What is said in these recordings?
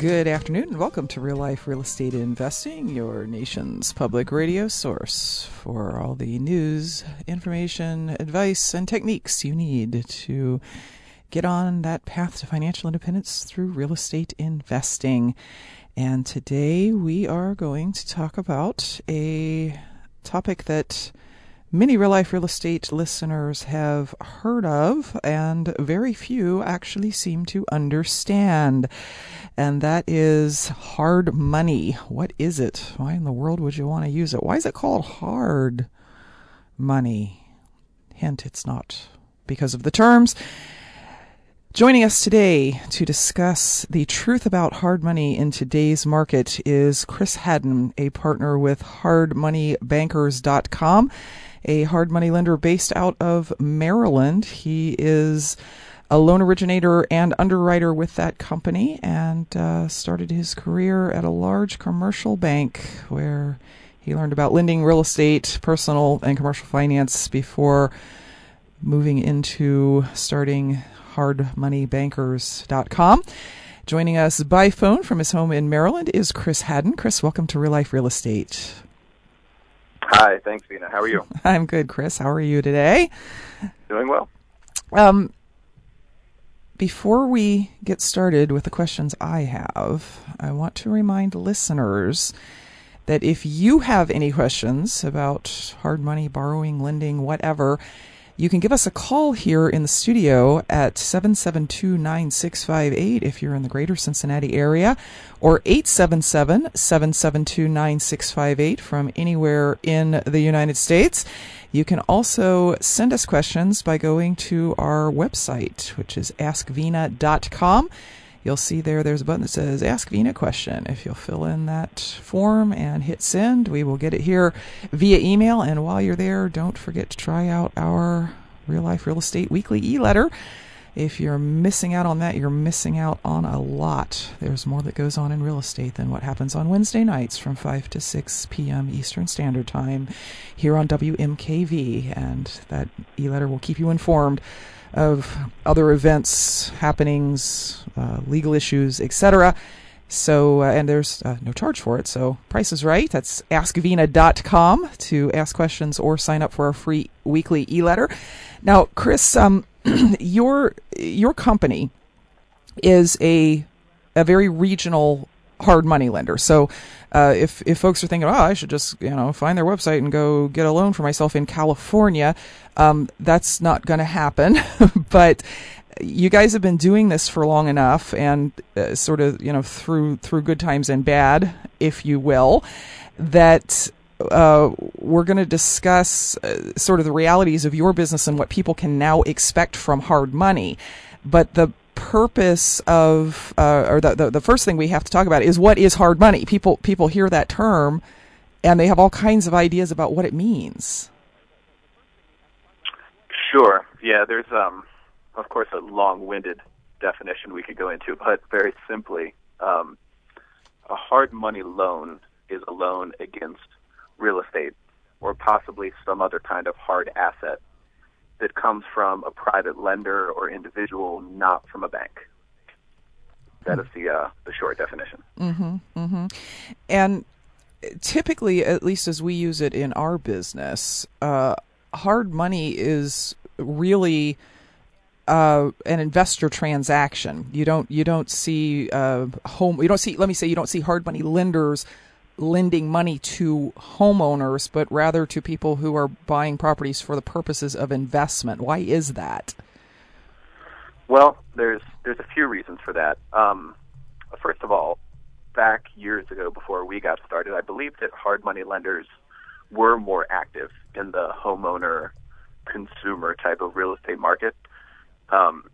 Good afternoon and welcome to Real Life Real Estate Investing, your nation's public radio source for all the news, information, advice, and techniques you need to get on that path to financial independence through real estate investing. And today we are going to talk about a topic that many real life real estate listeners have heard of, and very few actually seem to understand. And that is hard money. What is it? Why in the world would you want to use it? Why is it called hard money? Hint, it's not because of the terms. Joining us today to discuss the truth about hard money in today's market is Chris Haddon, a partner with hardmoneybankers.com a hard money lender based out of Maryland. He is a loan originator and underwriter with that company and uh, started his career at a large commercial bank where he learned about lending, real estate, personal, and commercial finance before moving into starting hardmoneybankers.com. Joining us by phone from his home in Maryland is Chris Haddon. Chris, welcome to Real Life Real Estate. Hi, thanks, Vena. How are you? I'm good, Chris. How are you today? Doing well. Um, before we get started with the questions I have, I want to remind listeners that if you have any questions about hard money, borrowing, lending, whatever, you can give us a call here in the studio at 772 9658 if you're in the greater Cincinnati area, or 877 772 9658 from anywhere in the United States. You can also send us questions by going to our website, which is askvena.com. You'll see there, there's a button that says Ask Vena Question. If you'll fill in that form and hit send, we will get it here via email. And while you're there, don't forget to try out our Real Life Real Estate Weekly e letter. If you're missing out on that, you're missing out on a lot. There's more that goes on in real estate than what happens on Wednesday nights from 5 to 6 p.m. Eastern Standard Time here on WMKV. And that e letter will keep you informed of other events, happenings, uh, legal issues, etc. So, uh, and there's uh, no charge for it. So, price is right. That's askvena.com to ask questions or sign up for our free weekly e letter. Now, Chris, um, your your company is a a very regional hard money lender. So, uh, if if folks are thinking, oh, I should just you know find their website and go get a loan for myself in California, um, that's not going to happen. but you guys have been doing this for long enough, and uh, sort of you know through through good times and bad, if you will, that. Uh, we're going to discuss uh, sort of the realities of your business and what people can now expect from hard money. But the purpose of, uh, or the, the, the first thing we have to talk about is what is hard money. People people hear that term, and they have all kinds of ideas about what it means. Sure. Yeah. There's um, of course, a long-winded definition we could go into, but very simply, um, a hard money loan is a loan against real estate or possibly some other kind of hard asset that comes from a private lender or individual, not from a bank. That is the uh, the short definition. Mm-hmm, mm-hmm. And typically, at least as we use it in our business, uh, hard money is really uh, an investor transaction. You don't you don't see uh, home. You don't see. Let me say you don't see hard money lenders lending money to homeowners, but rather to people who are buying properties for the purposes of investment. Why is that? Well, there's there's a few reasons for that. Um, first of all, back years ago, before we got started, I believe that hard money lenders were more active in the homeowner consumer type of real estate market. Um,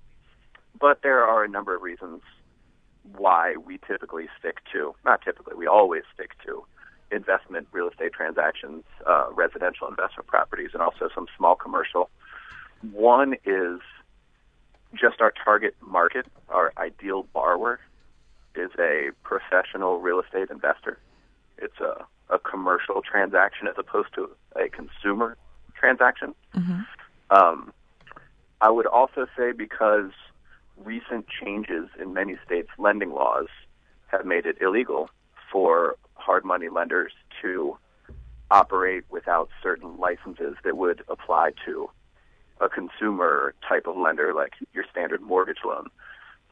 but there are a number of reasons why we typically stick to, not typically, we always stick to investment real estate transactions, uh, residential investment properties, and also some small commercial. One is just our target market, our ideal borrower is a professional real estate investor. It's a, a commercial transaction as opposed to a consumer transaction. Mm-hmm. Um, I would also say because recent changes in many states' lending laws have made it illegal for hard money lenders to operate without certain licenses that would apply to a consumer type of lender, like your standard mortgage loan.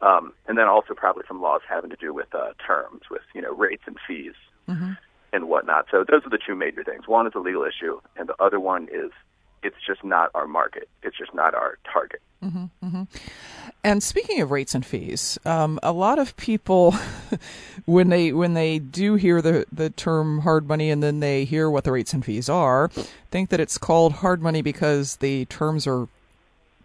Um, and then also probably some laws having to do with uh, terms, with you know rates and fees mm-hmm. and whatnot. So those are the two major things. One is a legal issue, and the other one is it's just not our market. It's just not our target. Mm-hmm, mm-hmm. And speaking of rates and fees, um, a lot of people, when they when they do hear the the term hard money and then they hear what the rates and fees are, think that it's called hard money because the terms are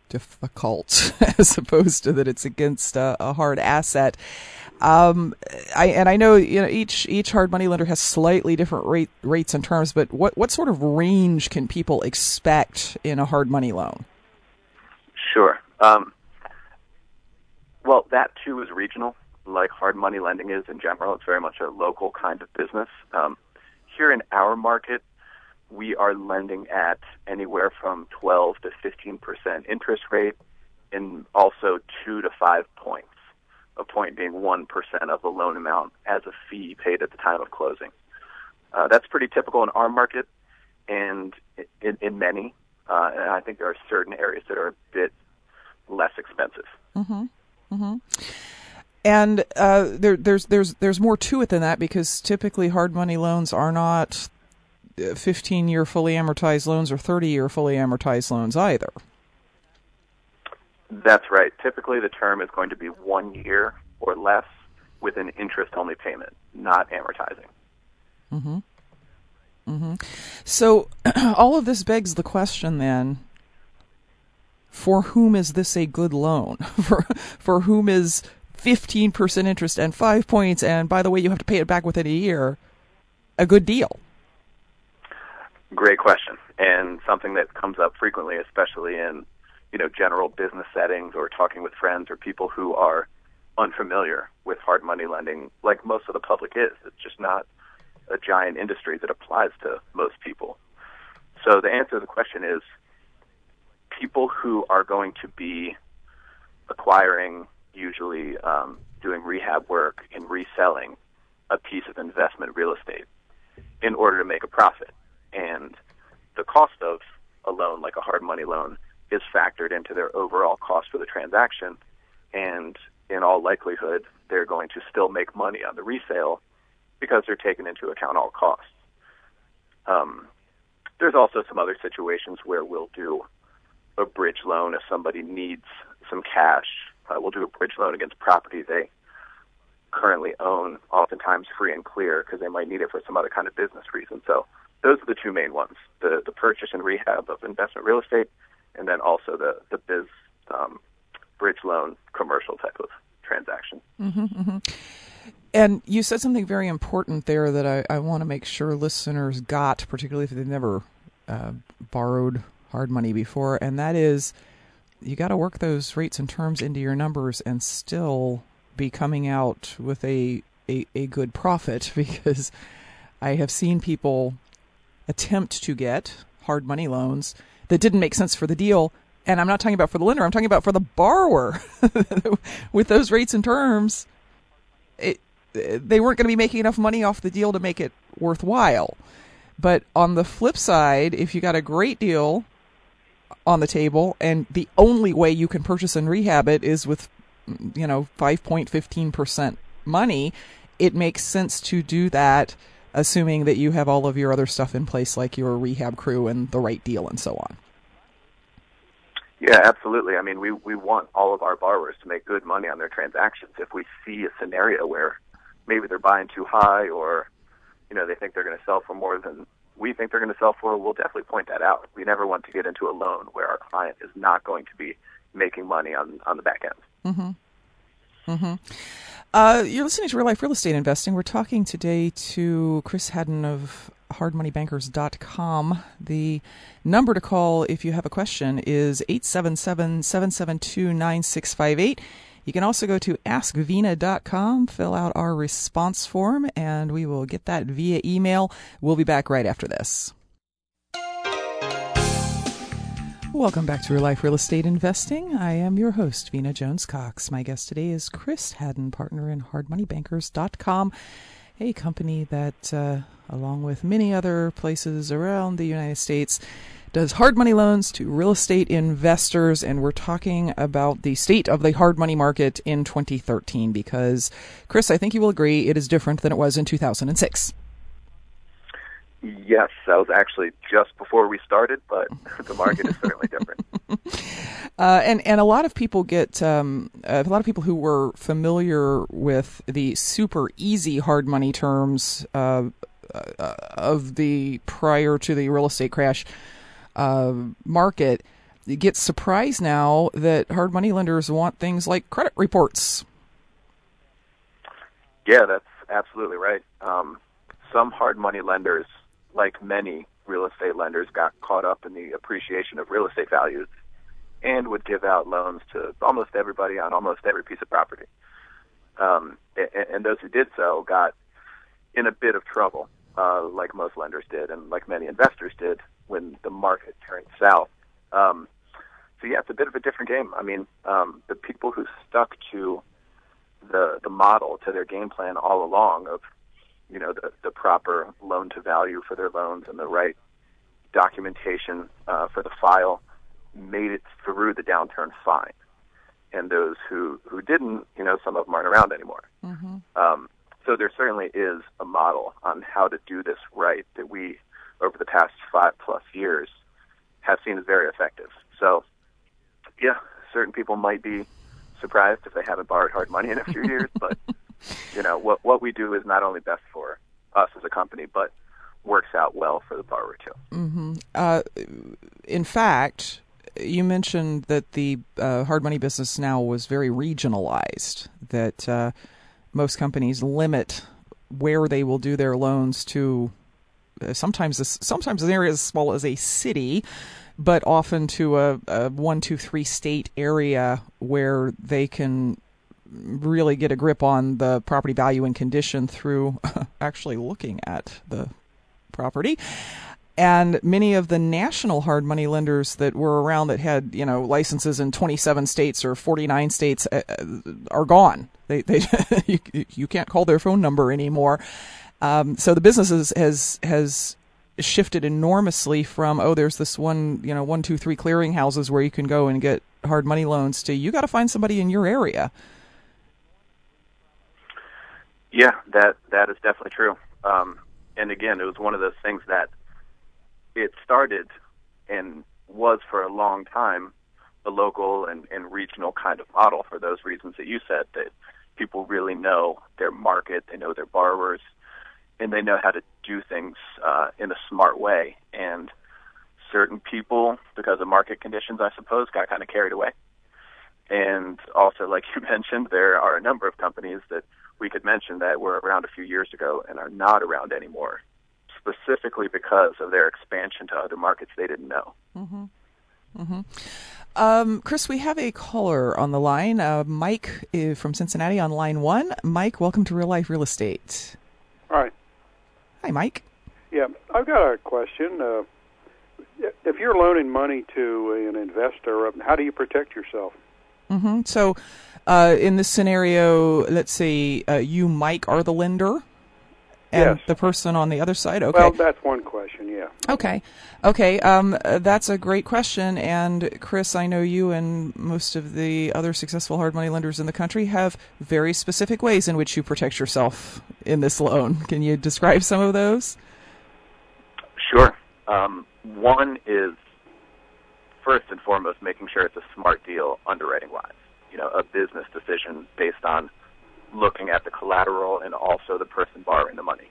difficult, as opposed to that it's against a, a hard asset. Um, I and I know you know each each hard money lender has slightly different rate rates and terms, but what what sort of range can people expect in a hard money loan? Sure. Um, well, that too is regional, like hard money lending is in general. It's very much a local kind of business. Um, here in our market, we are lending at anywhere from 12 to 15 percent interest rate, and also two to five points a point being 1% of the loan amount as a fee paid at the time of closing. Uh, that's pretty typical in our market and in, in many. Uh, and I think there are certain areas that are a bit less expensive. Mm-hmm. Mm-hmm. And uh, there, there's there's there's more to it than that because typically hard money loans are not 15 year fully amortized loans or 30 year fully amortized loans either. That's right. Typically, the term is going to be one year or less with an interest only payment, not amortizing. Mm-hmm. Mm-hmm. So, all of this begs the question then for whom is this a good loan? for, for whom is 15% interest and five points, and by the way, you have to pay it back within a year, a good deal? Great question, and something that comes up frequently, especially in you know, general business settings or talking with friends or people who are unfamiliar with hard money lending, like most of the public is. It's just not a giant industry that applies to most people. So the answer to the question is people who are going to be acquiring, usually um, doing rehab work and reselling a piece of investment real estate in order to make a profit. And the cost of a loan, like a hard money loan, is factored into their overall cost for the transaction. And in all likelihood, they're going to still make money on the resale because they're taking into account all costs. Um, there's also some other situations where we'll do a bridge loan if somebody needs some cash. Uh, we'll do a bridge loan against property they currently own, oftentimes free and clear, because they might need it for some other kind of business reason. So those are the two main ones: the the purchase and rehab of investment real estate, and then also the the biz um, bridge loan commercial type of transaction. Mm-hmm, mm-hmm. And you said something very important there that I, I want to make sure listeners got, particularly if they've never uh, borrowed hard money before, and that is you got to work those rates and terms into your numbers and still be coming out with a, a, a good profit because I have seen people attempt to get hard money loans that didn't make sense for the deal. And I'm not talking about for the lender, I'm talking about for the borrower. With those rates and terms, it, they weren't going to be making enough money off the deal to make it worthwhile. But on the flip side, if you got a great deal on the table and the only way you can purchase and rehab it is with you know 5.15% money, it makes sense to do that assuming that you have all of your other stuff in place, like your rehab crew and the right deal and so on. Yeah, absolutely. I mean, we we want all of our borrowers to make good money on their transactions. If we see a scenario where maybe they're buying too high, or you know they think they're going to sell for more than we think they're going to sell for, we'll definitely point that out. We never want to get into a loan where our client is not going to be making money on on the back end. Mm-hmm. Mm-hmm. Uh, you're listening to Real Life Real Estate Investing. We're talking today to Chris Haddon of hardmoneybankers.com. The number to call if you have a question is 877 772 9658. You can also go to askvena.com, fill out our response form, and we will get that via email. We'll be back right after this. Welcome back to Real Life Real Estate Investing. I am your host, Vena Jones Cox. My guest today is Chris Haddon, partner in hardmoneybankers.com, a company that, uh, along with many other places around the United States, does hard money loans to real estate investors. And we're talking about the state of the hard money market in 2013 because, Chris, I think you will agree it is different than it was in 2006. Yes, that was actually just before we started, but the market is certainly different. Uh, and and a lot of people get um, a lot of people who were familiar with the super easy hard money terms uh, uh, of the prior to the real estate crash uh, market get surprised now that hard money lenders want things like credit reports. Yeah, that's absolutely right. Um, some hard money lenders like many real estate lenders, got caught up in the appreciation of real estate values and would give out loans to almost everybody on almost every piece of property. Um, and, and those who did so got in a bit of trouble, uh, like most lenders did, and like many investors did when the market turned south. Um, so yeah, it's a bit of a different game. I mean, um, the people who stuck to the the model to their game plan all along of you know the, the proper loan to value for their loans and the right documentation uh, for the file made it through the downturn fine. And those who who didn't, you know, some of them aren't around anymore. Mm-hmm. Um, so there certainly is a model on how to do this right that we, over the past five plus years, have seen is very effective. So, yeah, certain people might be surprised if they haven't borrowed hard money in a few years, but you know what what we do is not only best for us as a company, but works out well for the borrower too. Mm-hmm. Uh, in fact, you mentioned that the uh, hard money business now was very regionalized. That uh, most companies limit where they will do their loans to uh, sometimes sometimes an area as small as a city, but often to a, a one, two, three state area where they can really get a grip on the property value and condition through actually looking at the property. And many of the national hard money lenders that were around that had, you know, licenses in 27 states or 49 states uh, uh, are gone. They, they you, you can't call their phone number anymore. Um, so the business has, has, has shifted enormously from, oh, there's this one, you know, one, two, three clearinghouses where you can go and get hard money loans to you got to find somebody in your area. Yeah, that that is definitely true. Um, and again, it was one of those things that it started and was for a long time a local and, and regional kind of model for those reasons that you said that people really know their market, they know their borrowers, and they know how to do things uh, in a smart way. And certain people, because of market conditions, I suppose, got kind of carried away. And also, like you mentioned, there are a number of companies that we could mention that were around a few years ago and are not around anymore, specifically because of their expansion to other markets they didn't know. Mm-hmm. Mm-hmm. Um, Chris, we have a caller on the line. Uh, Mike uh, from Cincinnati on line one. Mike, welcome to Real Life Real Estate. Hi. Hi, Mike. Yeah, I've got a question. Uh, if you're loaning money to an investor, how do you protect yourself? Mm-hmm. So, uh, in this scenario, let's say uh, you, Mike, are the lender, and yes. the person on the other side. Okay. Well, that's one question. Yeah. Okay. Okay. Um, that's a great question. And Chris, I know you and most of the other successful hard money lenders in the country have very specific ways in which you protect yourself in this loan. Can you describe some of those? Sure. Um, one is first and foremost making sure it's a smart deal underwriting wise. You know, a business decision based on looking at the collateral and also the person borrowing the money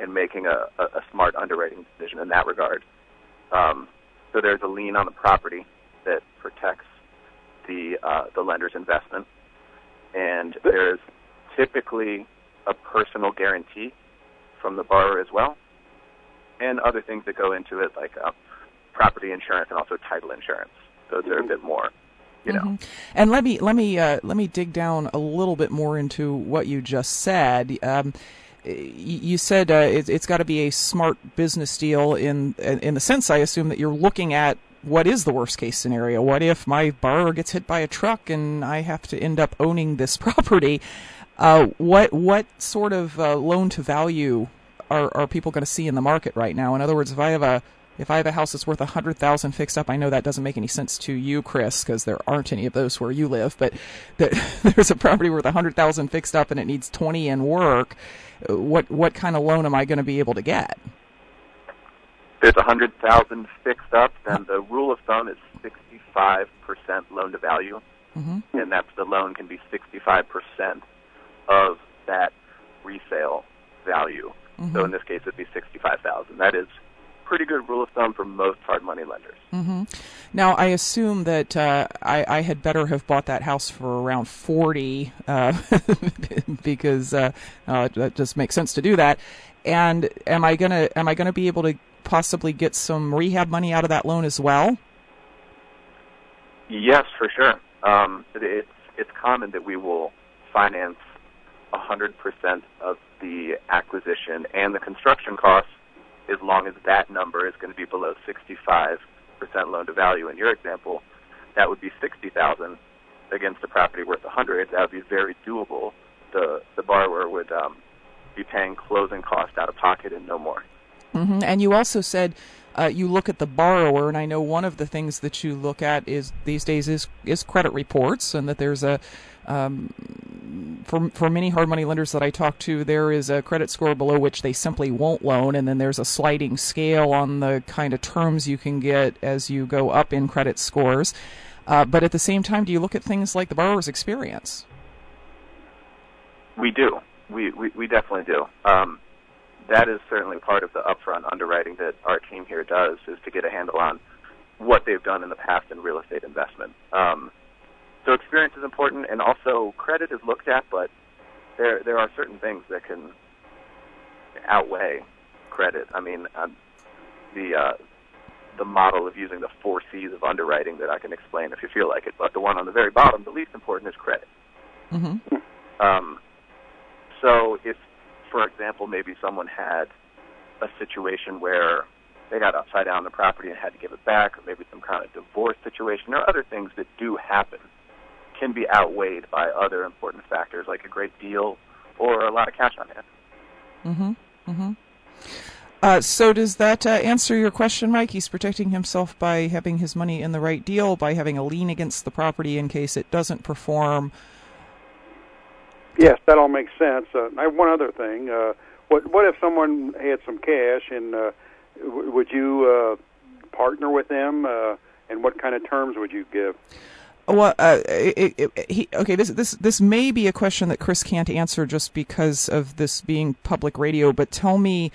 and making a, a, a smart underwriting decision in that regard. Um, so there's a lien on the property that protects the uh, the lender's investment, and there's typically a personal guarantee from the borrower as well, and other things that go into it like uh, property insurance and also title insurance. Those are a bit more you know. Mm-hmm. And let me let me uh, let me dig down a little bit more into what you just said. Um, you said uh, it, has got to be a smart business deal in in the sense I assume that you're looking at what is the worst case scenario. What if my borrower gets hit by a truck and I have to end up owning this property? Uh, what what sort of uh, loan to value are are people going to see in the market right now? In other words, if I have a if I have a house that's worth a hundred thousand fixed up, I know that doesn't make any sense to you, Chris, because there aren't any of those where you live. But there's a property worth a hundred thousand fixed up and it needs twenty in work. What what kind of loan am I going to be able to get? There's a hundred thousand fixed up, and the rule of thumb is sixty-five percent loan to value, mm-hmm. and that's the loan can be sixty-five percent of that resale value. Mm-hmm. So in this case, it'd be sixty-five thousand. That is pretty good rule of thumb for most hard money lenders. Mm-hmm. Now, I assume that uh, I, I, had better have bought that house for around forty uh, because uh, uh, that just makes sense to do that. And am I gonna am I gonna be able to possibly get some rehab money out of that loan as well? Yes, for sure. Um, it's it's common that we will finance 100% of the acquisition and the construction costs as long as that number is going to be below 65% loan to value. In your example, that would be 60,000 against a property worth 100. That would be very doable. The the borrower would um, be paying closing costs out of pocket and no more. Mm-hmm. And you also said uh, you look at the borrower, and I know one of the things that you look at is these days is is credit reports, and that there's a um, for for many hard money lenders that I talk to, there is a credit score below which they simply won't loan, and then there's a sliding scale on the kind of terms you can get as you go up in credit scores. Uh, but at the same time, do you look at things like the borrower's experience? We do. We we, we definitely do. Um, that is certainly part of the upfront underwriting that our team here does, is to get a handle on what they've done in the past in real estate investment. Um, so experience is important, and also credit is looked at, but there there are certain things that can outweigh credit. I mean, um, the uh, the model of using the four C's of underwriting that I can explain if you feel like it, but the one on the very bottom, the least important, is credit. Mm-hmm. Um, so if, for example, maybe someone had a situation where they got upside down the property and had to give it back, or maybe some kind of divorce situation, or other things that do happen can be outweighed by other important factors like a great deal or a lot of cash on hand. Mm-hmm. Mm-hmm. Uh, so does that uh, answer your question, Mike? He's protecting himself by having his money in the right deal, by having a lien against the property in case it doesn't perform. Yes, that all makes sense. Uh, I have one other thing. Uh, what what if someone had some cash, and uh, w- would you uh, partner with them? and what kind of terms would you give? Well, uh, it, it, he, okay. This this this may be a question that Chris can't answer just because of this being public radio. But tell me,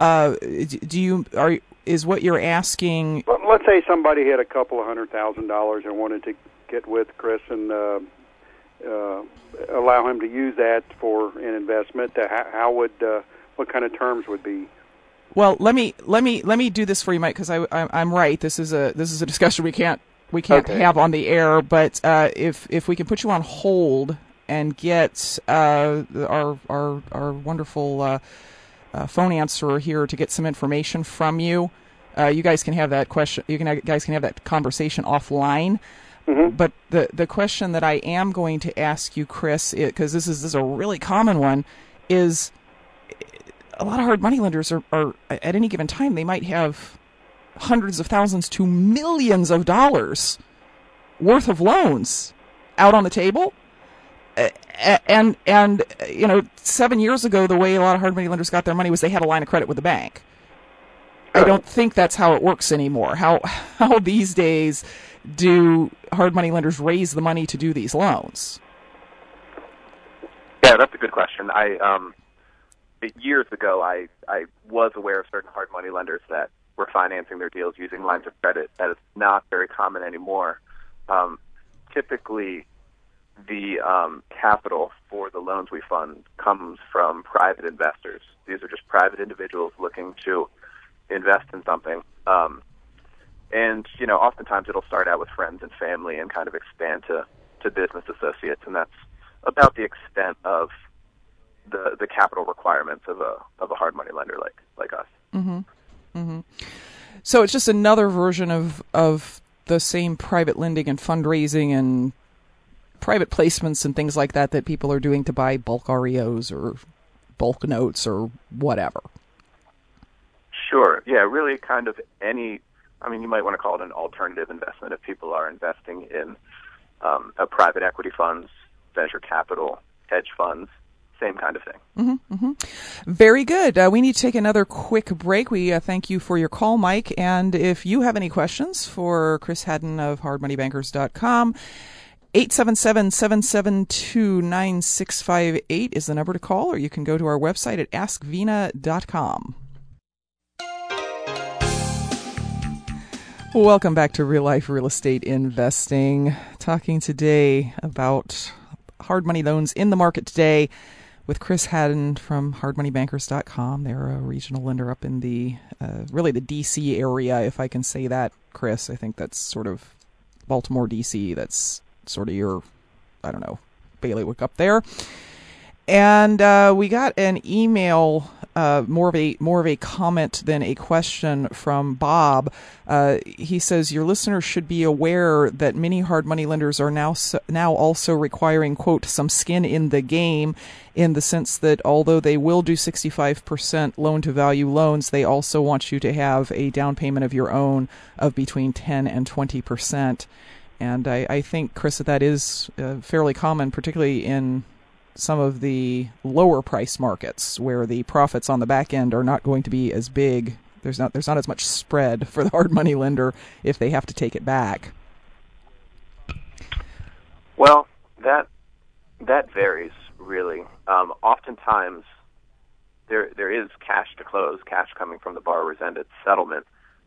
uh, do you are is what you're asking? Let's say somebody had a couple of hundred thousand dollars and wanted to get with Chris and uh, uh, allow him to use that for an investment. Uh, how, how would uh, what kind of terms would be well, let me let me let me do this for you, Mike, because I, I am right. This is a this is a discussion we can't we can't okay. have on the air. But uh, if if we can put you on hold and get uh, our our our wonderful uh, uh phone answerer here to get some information from you, uh, you guys can have that question. You can have, guys can have that conversation offline. Mm-hmm. But the the question that I am going to ask you, Chris, because this is this is a really common one, is a lot of hard money lenders are, are at any given time they might have hundreds of thousands to millions of dollars worth of loans out on the table. And and you know, seven years ago, the way a lot of hard money lenders got their money was they had a line of credit with the bank. I don't think that's how it works anymore. How how these days do hard money lenders raise the money to do these loans? Yeah, that's a good question. I um, years ago, I I was aware of certain hard money lenders that were financing their deals using lines of credit. That is not very common anymore. Um, typically, the um, capital for the loans we fund comes from private investors. These are just private individuals looking to invest in something. Um, and you know, oftentimes it'll start out with friends and family and kind of expand to to business associates, and that's about the extent of the the capital requirements of a of a hard money lender like like us. Mm-hmm. Mm-hmm. So it's just another version of of the same private lending and fundraising and private placements and things like that that people are doing to buy bulk REOs or bulk notes or whatever. Sure. Yeah, really kind of any I mean you might want to call it an alternative investment if people are investing in um, private equity funds, venture capital, hedge funds, same kind of thing. Mm-hmm, mm-hmm. Very good. Uh, we need to take another quick break. We uh, thank you for your call, Mike. And if you have any questions for Chris Haddon of hardmoneybankers.com, 877-772-9658 is the number to call, or you can go to our website at askvena.com. Welcome back to Real Life Real Estate Investing. Talking today about hard money loans in the market today with Chris Haddon from hardmoneybankers.com. They're a regional lender up in the uh, really the DC area, if I can say that, Chris. I think that's sort of Baltimore, DC. That's sort of your, I don't know, bailiwick up there. And uh, we got an email uh, more of a more of a comment than a question from Bob. Uh, he says your listeners should be aware that many hard money lenders are now so, now also requiring quote some skin in the game, in the sense that although they will do 65% loan to value loans, they also want you to have a down payment of your own of between 10 and 20 percent. And I, I think, Chris, that that is uh, fairly common, particularly in some of the lower price markets where the profits on the back end are not going to be as big. There's not there's not as much spread for the hard money lender if they have to take it back. Well, that that varies really. Um, oftentimes, there there is cash to close, cash coming from the borrower's end at settlement,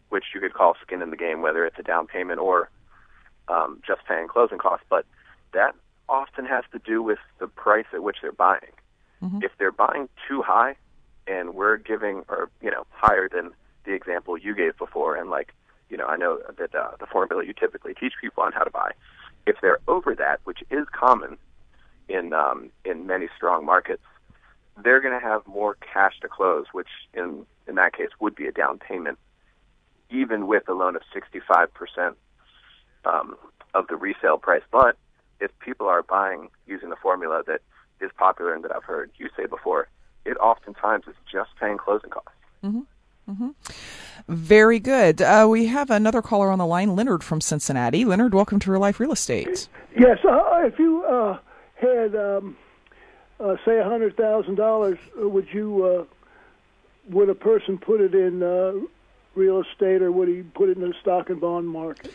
which you could call skin in the game, whether it's a down payment or um, just paying closing costs. But that often has to do with the price at which they're buying. Mm-hmm. If they're buying too high, and we're giving, or you know, higher than the example you gave before, and like, you know, I know that uh, the formula you typically teach people on how to buy. If they're over that, which is common in um, in many strong markets, they're going to have more cash to close, which in in that case would be a down payment, even with a loan of 65 percent um, of the resale price. But if people are buying using the formula that is popular and that I've heard you say before, it oftentimes is just paying closing costs. Mm-hmm. Mm-hmm. Very good. Uh, we have another caller on the line, Leonard from Cincinnati. Leonard, welcome to Real Life Real Estate. Yes, uh, if you uh, had, um, uh, say, a hundred thousand dollars, uh, would you uh, would a person put it in real estate, or would he put it in the stock and bond market?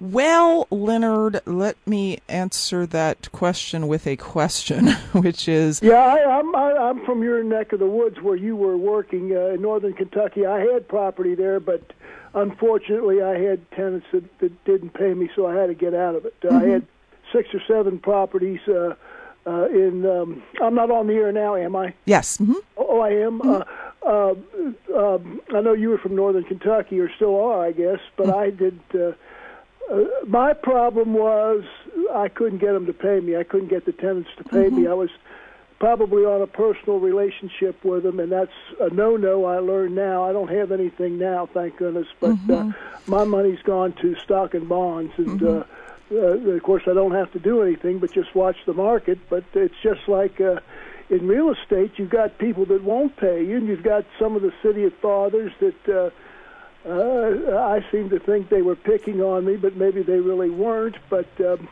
Well, Leonard, let me answer that question with a question, which is Yeah, I, I'm I, I'm from your neck of the woods where you were working uh, in northern Kentucky. I had property there, but unfortunately, I had tenants that, that didn't pay me, so I had to get out of it. Uh, mm-hmm. I had six or seven properties. Uh, uh, in um, I'm not on the air now, am I? Yes. Mm-hmm. Oh, I am. Mm-hmm. Uh, uh, um, I know you were from northern Kentucky, or still are, I guess. But mm-hmm. I did. Uh, uh, my problem was I couldn't get them to pay me. I couldn't get the tenants to pay mm-hmm. me. I was probably on a personal relationship with them, and that's a no-no. I learned now. I don't have anything now, thank goodness. But uh, mm-hmm. uh, my money's gone to stock and bonds, and mm-hmm. uh, uh, of course I don't have to do anything but just watch the market. But it's just like. Uh, in real estate, you've got people that won't pay you, and you've got some of the city fathers that uh, uh, I seem to think they were picking on me, but maybe they really weren't. But um,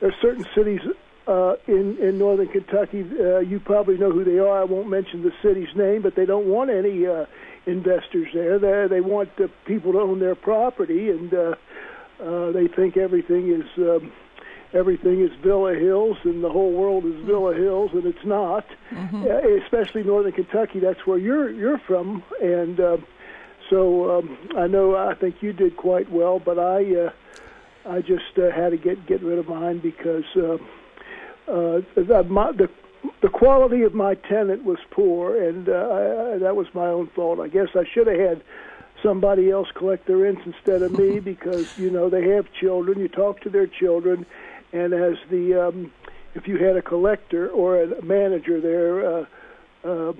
there are certain cities uh, in in northern Kentucky. Uh, you probably know who they are. I won't mention the city's name, but they don't want any uh, investors there. They they want the people to own their property, and uh, uh, they think everything is. Um, everything is Villa Hills and the whole world is Villa Hills, and it's not. Mm-hmm. Uh, especially northern Kentucky, that's where you're you're from, and uh, so um, I know I think you did quite well, but I uh, I just uh, had to get get rid of mine because uh, uh, the, my, the the quality of my tenant was poor, and uh, I, that was my own fault. I guess I should have had somebody else collect their rents instead of me because you know they have children. You talk to their children, and as the um, if you had a collector or a manager there, uh, uh,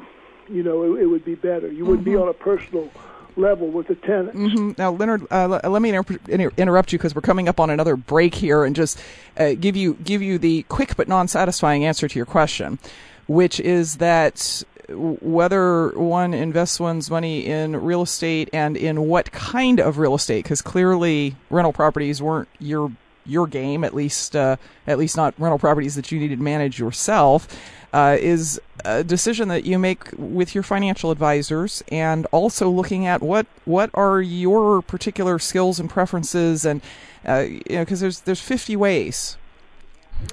you know it, it would be better. You wouldn't mm-hmm. be on a personal level with the tenants. Mm-hmm. Now, Leonard, uh, let me inter- interrupt you because we're coming up on another break here, and just uh, give you give you the quick but non-satisfying answer to your question, which is that whether one invests one's money in real estate and in what kind of real estate, because clearly rental properties weren't your your game, at least uh, at least not rental properties that you needed to manage yourself, uh, is a decision that you make with your financial advisors, and also looking at what what are your particular skills and preferences, and uh, you know, because there's there's 50 ways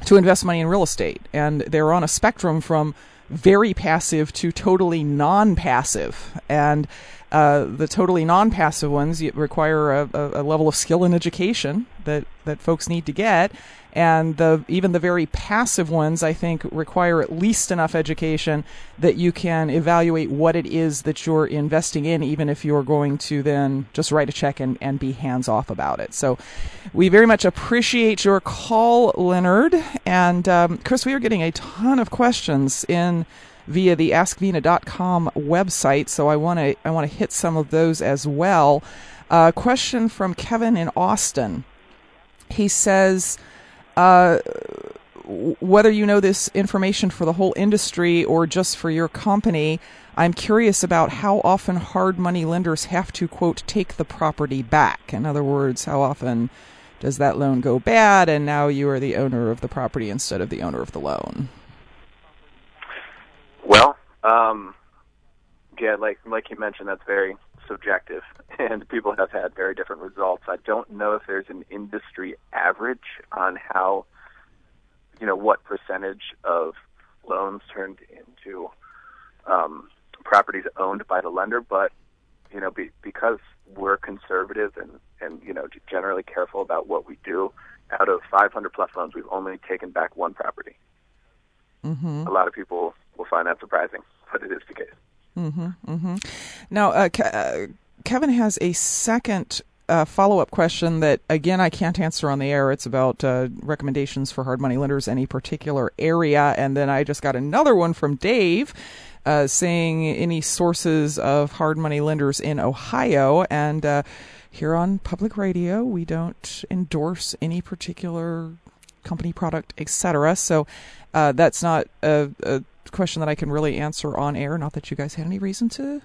to invest money in real estate, and they're on a spectrum from very passive to totally non-passive, and uh, the totally non-passive ones require a, a, level of skill and education that, that folks need to get, and the even the very passive ones I think require at least enough education that you can evaluate what it is that you're investing in, even if you're going to then just write a check and, and be hands off about it. So, we very much appreciate your call, Leonard, and um, Chris. We are getting a ton of questions in via the askvena.com website. So I want to I want to hit some of those as well. A uh, question from Kevin in Austin. He says. Uh, whether you know this information for the whole industry or just for your company, I'm curious about how often hard money lenders have to, quote, take the property back. In other words, how often does that loan go bad and now you are the owner of the property instead of the owner of the loan? Well, um, yeah, like like you mentioned, that's very subjective, and people have had very different results. I don't know if there's an industry average on how, you know, what percentage of loans turned into um, properties owned by the lender, but you know, be, because we're conservative and and you know generally careful about what we do, out of 500 plus loans, we've only taken back one property. Mm-hmm. A lot of people will find that surprising, but it is the case. Mm-hmm, mm-hmm. Now, uh, Ke- uh, Kevin has a second uh, follow up question that, again, I can't answer on the air. It's about uh, recommendations for hard money lenders, any particular area. And then I just got another one from Dave. Uh, saying any sources of hard money lenders in Ohio. And uh, here on public radio, we don't endorse any particular company product, etc. So uh, that's not a, a, question that I can really answer on air. Not that you guys had any reason to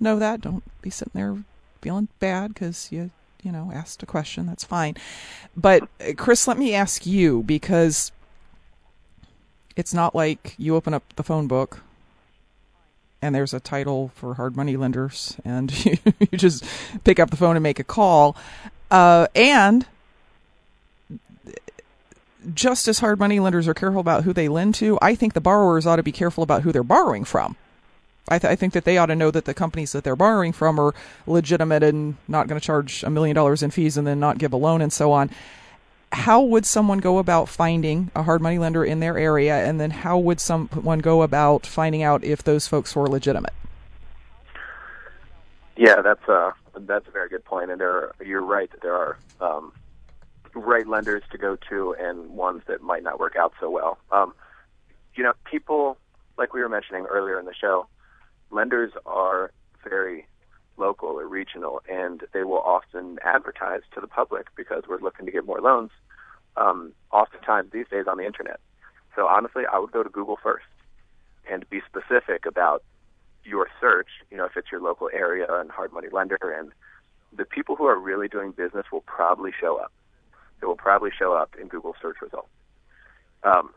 know that. Don't be sitting there feeling bad because you you know asked a question. That's fine. But uh, Chris, let me ask you because it's not like you open up the phone book and there's a title for hard money lenders and you, just pick up the phone and make a call. Uh, and just as hard money lenders are careful about who they lend to, I think the borrowers ought to be careful about who they're borrowing from. I, th- I, think that they ought to know that the companies that they're borrowing from are legitimate and not going to charge a million dollars in fees and then not give a loan and so on. How would someone go about finding a hard money lender in their area, and then how would someone go about finding out if those folks were legitimate? Yeah, that's a that's a very good point, and there are, you're right that there are um, right lenders to go to and ones that might not work out so well. Um, you know, people, like we were mentioning earlier in the show, lenders are very local or regional, and they will often advertise to the public because we're looking to get more loans. Um, oftentimes these days on the internet. So honestly, I would go to Google first. and be specific about your search, you know, if it's your local area and hard money lender, and the people who are really doing business will probably show up. They will probably show up in Google search results. Um,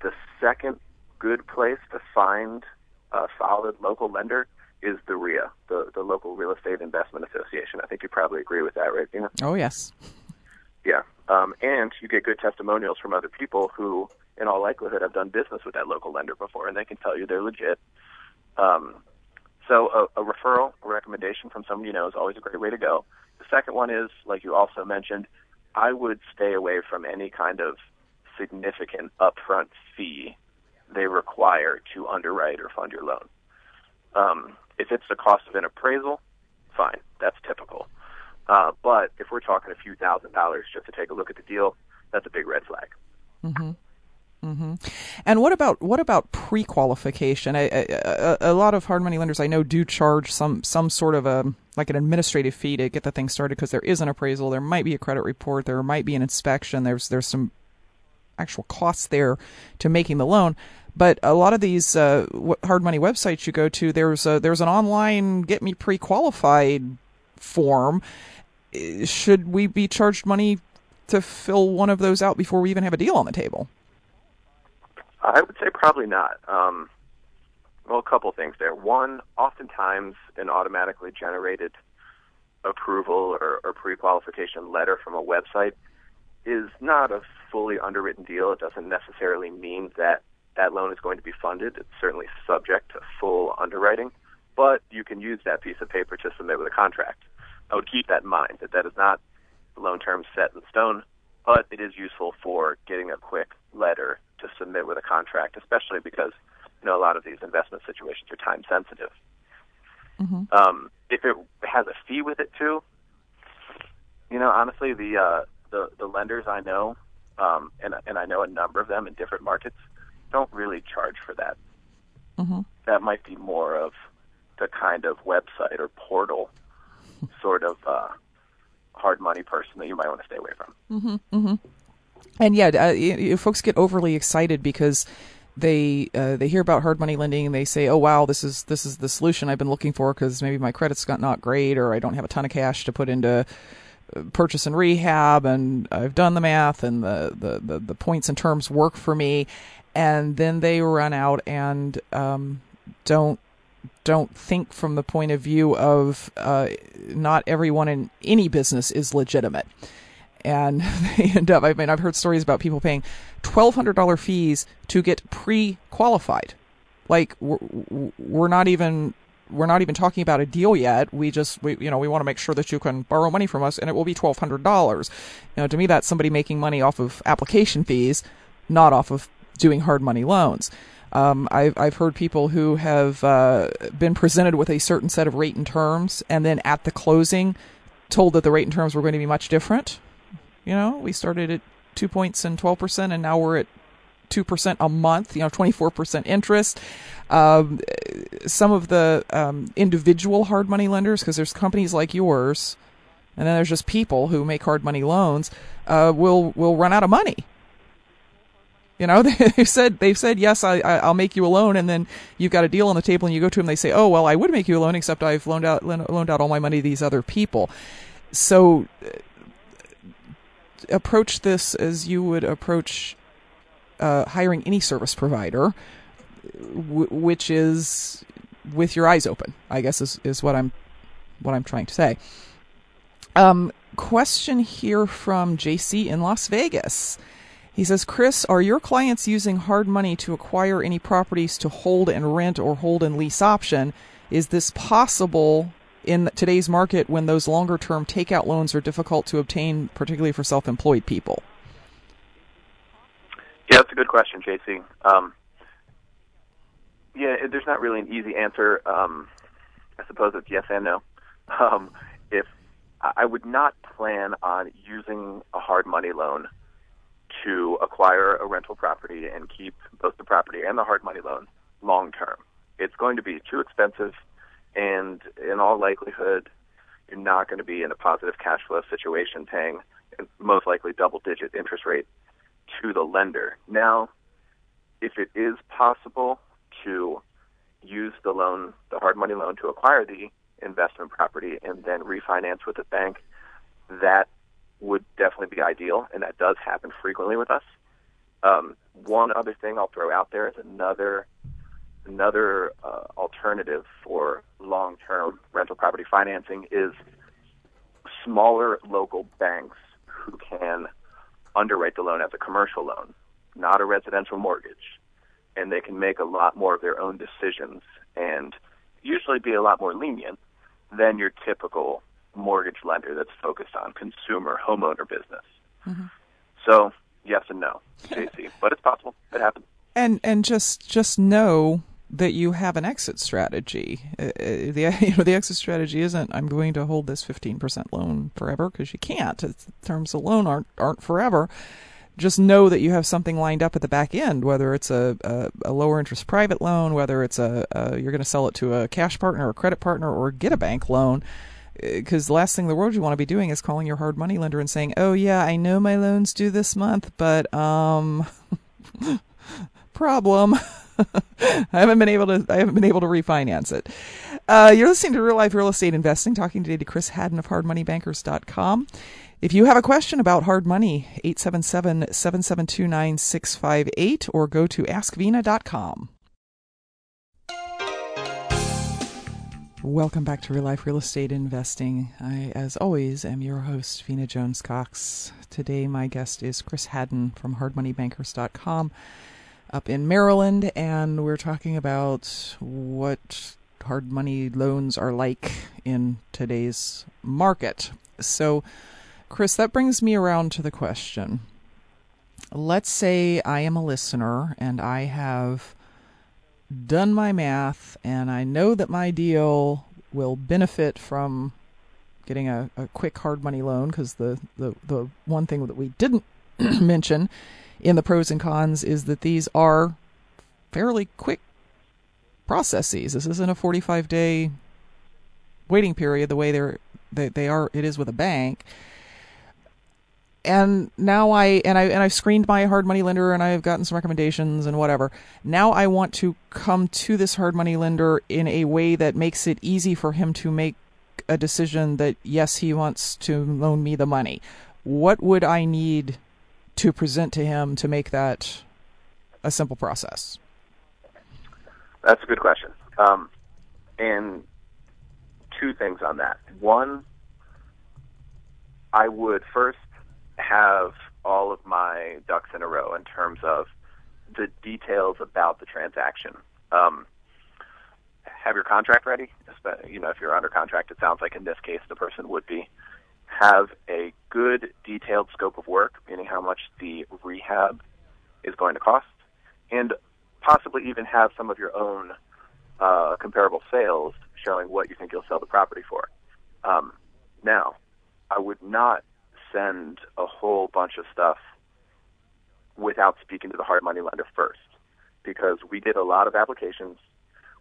the second good place to find a solid local lender is the REIA, the, the local real estate investment association. I think you probably agree with that, right, Dina? Oh yes. Yeah, um, and you get good testimonials from other people who, in all likelihood, have done business with that local lender before, and they can tell you they're legit. Um, so a, a referral, a recommendation from somebody you know is always a great way to go. The second one is, like you also mentioned, I would stay away from any kind of significant upfront fee they require to underwrite or fund your loan. Um, if it's the cost of an appraisal, fine, that's typical. Uh, but if we're talking a few thousand dollars just to take a look at the deal, that's a big red flag. Mm-hmm. Mm-hmm. And what about what about pre-qualification? A, lot of hard money lenders I know do charge some some sort of a like an administrative fee to get the thing started because there is an appraisal, there might be a credit report, there might be an inspection. There's there's some actual costs there to making the loan. But a lot of these uh, hard money websites you go to, there's a, there's an online get me pre-qualified form. Should we be charged money to fill one of those out before we even have a deal on the table? I would say probably not. Um, well, a couple things there. One, oftentimes an automatically generated approval or, or pre-qualification letter from a website is not a fully underwritten deal. It doesn't necessarily mean that that loan is going to be funded. It's certainly subject to full underwriting, but you can use that piece of paper to submit with a contract. I would keep that in mind that that is not the loan term set in stone, but it is useful for getting a quick letter to submit with a contract, especially because you know a lot of these investment situations are time sensitive. Mm-hmm. Um, if it has a fee with it too, you know, honestly, the uh, the the lenders I know, um, and and I know a number of them in different markets, don't really charge for that. Mm-hmm. That might be more of the kind of website or portal sort of uh, hard money person that you might want to stay away from. Mm-hmm, mm-hmm. And yeah, uh, you, you, folks get overly excited because they uh, they hear about hard money lending and they say, "Oh wow, this is this is the solution I've been looking for because maybe my credit's got not great or I don't have a ton of cash to put into." Uh, purchase and rehab and I've done the math and the, the, the, the points and terms work for me and then they run out and um, don't don't think from the point of view of uh, not everyone in any business is legitimate. And they end up, I mean, I've heard stories about people paying $1,200 fees to get pre qualified. Like, we're, we're not even. We're not even talking about a deal yet. We just, we, you know, we want to make sure that you can borrow money from us, and it will be twelve hundred dollars. You know, to me, that's somebody making money off of application fees, not off of doing hard money loans. Um, I've, I've heard people who have uh, been presented with a certain set of rate and terms, and then at the closing, told that the rate and terms were going to be much different. You know, we started at two points and twelve percent, and now we're at two percent a month. You know, twenty four percent interest. Um, some of the um, individual hard money lenders, because there's companies like yours, and then there's just people who make hard money loans, uh, will will run out of money you know, they've said they've said yes, I, I will make you a loan, and then you've got a deal on the table, and you go to them, they say, oh well, I would make you a loan, except I've loaned out loaned out all my money to these other people. So approach this as you would approach uh, hiring any service provider, w- which is with your eyes open. I guess is is what I'm what I'm trying to say. Um, question here from JC in Las Vegas. He says, Chris, are your clients using hard money to acquire any properties to hold and rent or hold and lease option? Is this possible in today's market when those longer term takeout loans are difficult to obtain, particularly for self employed people? Yeah, that's a good question, JC. Um, yeah, there's not really an easy answer. Um, I suppose it's yes and no. Um, if I would not plan on using a hard money loan to acquire a rental property and keep both the property and the hard money loan long term. It's going to be too expensive, and in all likelihood, you're not going to be in a positive cash flow situation paying most likely double digit interest rate to the lender. Now, if it is possible to use the loan, the hard money loan, to acquire the investment property and then refinance with the bank, that would definitely be ideal, and that does happen frequently with us. Um, one other thing I'll throw out there is another another uh, alternative for long-term rental property financing is smaller local banks who can underwrite the loan as a commercial loan, not a residential mortgage, and they can make a lot more of their own decisions and usually be a lot more lenient than your typical mortgage lender that's focused on consumer homeowner business. Mm-hmm. So yes and no, JC, but it's possible. It happens. And and just just know that you have an exit strategy. Uh, uh the you know the exit strategy isn't I'm going to hold this 15% loan forever because you can't. It's, terms of loan aren't aren't forever. Just know that you have something lined up at the back end, whether it's a, a, a lower interest private loan, whether it's a, a you're going to sell it to a cash partner or a credit partner or get a bank loan because the last thing in the world you want to be doing is calling your hard money lender and saying, "Oh yeah, I know my loans due this month, but um, problem, I haven't been able to I haven't been able to refinance it." Uh, you're listening to Real Life Real Estate Investing, talking today to Chris Hadden of HardMoneyBankers.com. If you have a question about hard money, 877 772 9658 or go to AskVena.com. Welcome back to Real Life Real Estate Investing. I, as always, am your host, Vena Jones Cox. Today, my guest is Chris Hadden from HardMoneyBankers.com up in Maryland, and we're talking about what hard money loans are like in today's market. So, Chris, that brings me around to the question. Let's say I am a listener and I have done my math and I know that my deal will benefit from getting a, a quick hard money loan because the, the, the one thing that we didn't mention in the pros and cons is that these are fairly quick processes. This isn't a 45 day waiting period the way they're they, they are it is with a bank and now I and I and I've screened my hard money lender and I've gotten some recommendations and whatever. Now I want to come to this hard money lender in a way that makes it easy for him to make a decision that yes, he wants to loan me the money. What would I need to present to him to make that a simple process? That's a good question. Um, and two things on that. One, I would first have all of my ducks in a row in terms of the details about the transaction. Um, have your contract ready. You know, if you're under contract, it sounds like in this case the person would be. Have a good detailed scope of work, meaning how much the rehab is going to cost, and possibly even have some of your own uh, comparable sales showing what you think you'll sell the property for. Um, now, I would not send a whole bunch of stuff without speaking to the hard money lender first because we did a lot of applications.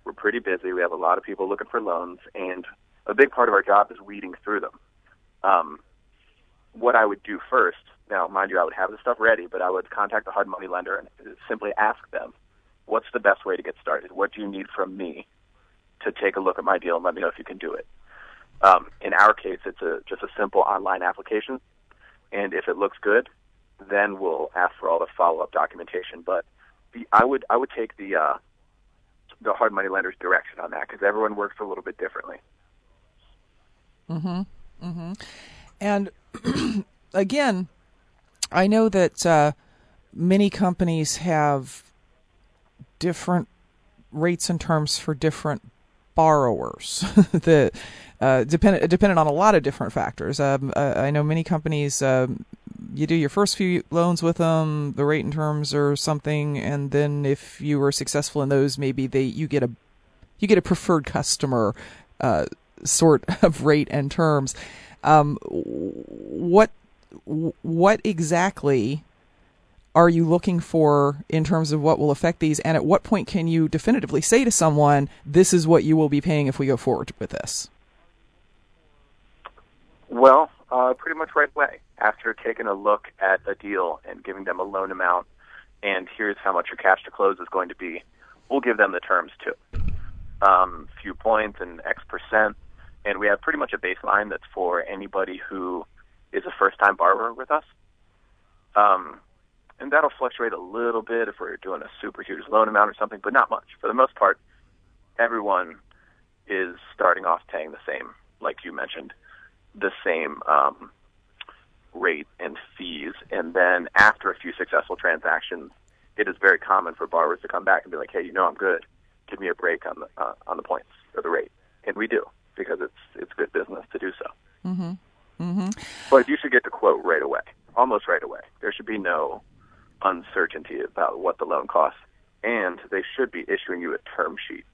We're pretty busy. We have a lot of people looking for loans, and a big part of our job is weeding through them. Um, what I would do first, now, mind you, I would have the stuff ready, but I would contact the hard money lender and simply ask them, what's the best way to get started? What do you need from me to take a look at my deal and let me know if you can do it? Um, in our case, it's a, just a simple online application and if it looks good, then we'll ask for all the follow-up documentation. But the, I would I would take the uh, the hard money lender's direction on that because everyone works a little bit differently. Hmm. Hmm. And again, I know that uh, many companies have different rates and terms for different borrowers. the uh, dependent dependent on a lot of different factors. Um, uh, I know many companies. Um, you do your first few loans with them, the rate and terms or something, and then if you were successful in those, maybe they you get a you get a preferred customer uh, sort of rate and terms. Um, what what exactly are you looking for in terms of what will affect these, and at what point can you definitively say to someone, "This is what you will be paying if we go forward with this"? Well, uh, pretty much right away. After taking a look at a deal and giving them a loan amount, and here's how much your cash to close is going to be, we'll give them the terms too. Um, few points and X percent, and we have pretty much a baseline that's for anybody who is a first-time borrower with us. Um, and that'll fluctuate a little bit if we're doing a super huge loan amount or something, but not much. For the most part, everyone is starting off paying the same, like you mentioned, the same um, rate and fees. And then after a few successful transactions, it is very common for borrowers to come back and be like, "Hey, you know, I'm good. Give me a break on the uh, on the points or the rate," and we do because it's it's good business to do so. Mm-hmm. Mm-hmm. But you should get the quote right away, almost right away. There should be no uncertainty about what the loan costs, and they should be issuing you a term sheet.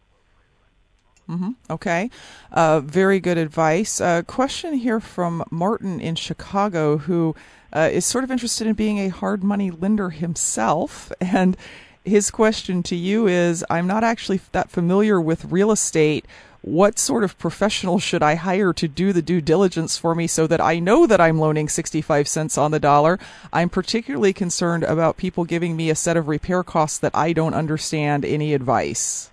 Mm-hmm. Okay. Uh, very good advice. A uh, question here from Martin in Chicago, who uh, is sort of interested in being a hard money lender himself. And his question to you is I'm not actually that familiar with real estate what sort of professional should I hire to do the due diligence for me so that I know that I'm loaning 65 cents on the dollar? I'm particularly concerned about people giving me a set of repair costs that I don't understand any advice.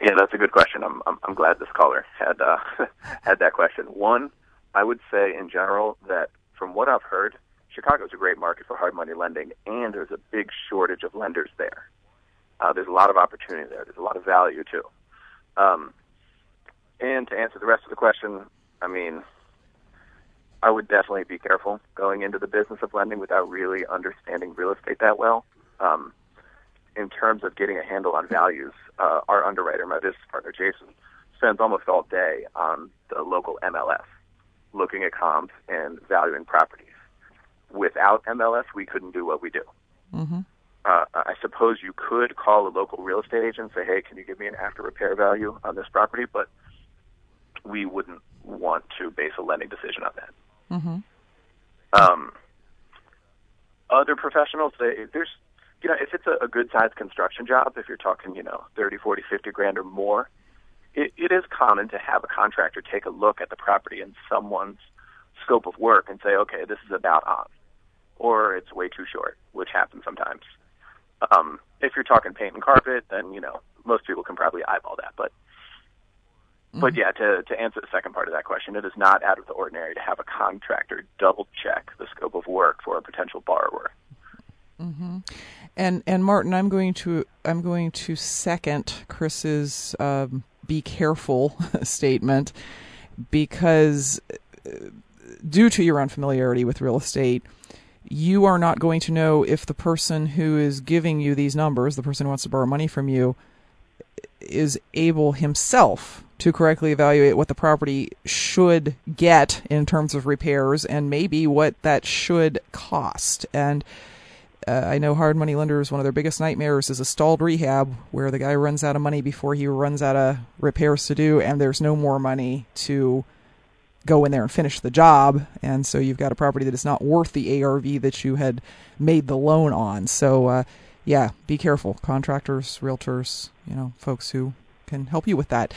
Yeah, that's a good question. I'm I'm, I'm glad this caller had uh, had that question. One, I would say in general that from what I've heard, Chicago is a great market for hard money lending, and there's a big shortage of lenders there. Uh, there's a lot of opportunity there. There's a lot of value too. Um, and to answer the rest of the question, I mean, I would definitely be careful going into the business of lending without really understanding real estate that well. Um, in terms of getting a handle on values, uh, our underwriter, my business partner Jason, spends almost all day on the local MLS, looking at comps and valuing properties. Without MLS, we couldn't do what we do. Mm-hmm uh, I suppose you could call a local real estate agent and say, "Hey, can you give me an after repair value on this property?" But we wouldn't want to base a lending decision on that. Mm-hmm. Um, other professionals, they, there's, you know, if it's a, a good sized construction job, if you're talking, you know, thirty, forty, fifty grand or more, it, it is common to have a contractor take a look at the property and someone's scope of work and say, okay, this is about on, or it's way too short, which happens sometimes. Um, if you're talking paint and carpet, then you know most people can probably eyeball that. But mm-hmm. but yeah, to to answer the second part of that question, it is not out of the ordinary to have a contractor double check the scope of work for a potential borrower. Mm-hmm. And and Martin, I'm going to I'm going to second Chris's um, "be careful" statement because uh, due to your unfamiliarity with real estate you are not going to know if the person who is giving you these numbers, the person who wants to borrow money from you, is able himself to correctly evaluate what the property should get in terms of repairs and maybe what that should cost. And uh, I know hard money lenders, one of their biggest nightmares is a stalled rehab where the guy runs out of money before he runs out of repairs to do, and there's no more money to go in there and finish the job. And so you've got a property that is not worth the ARV that you had made the loan on. So, uh, yeah, be careful. Contractors, realtors, you know, folks who can help you with that.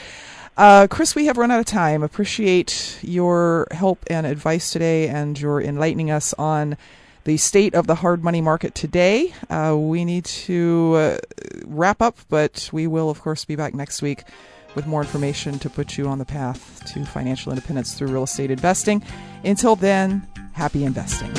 Uh, Chris, we have run out of time. Appreciate your help and advice today and your enlightening us on the state of the hard money market today. Uh, we need to uh, wrap up, but we will, of course, be back next week with more information to put you on the path to financial independence through real estate investing. Until then, happy investing.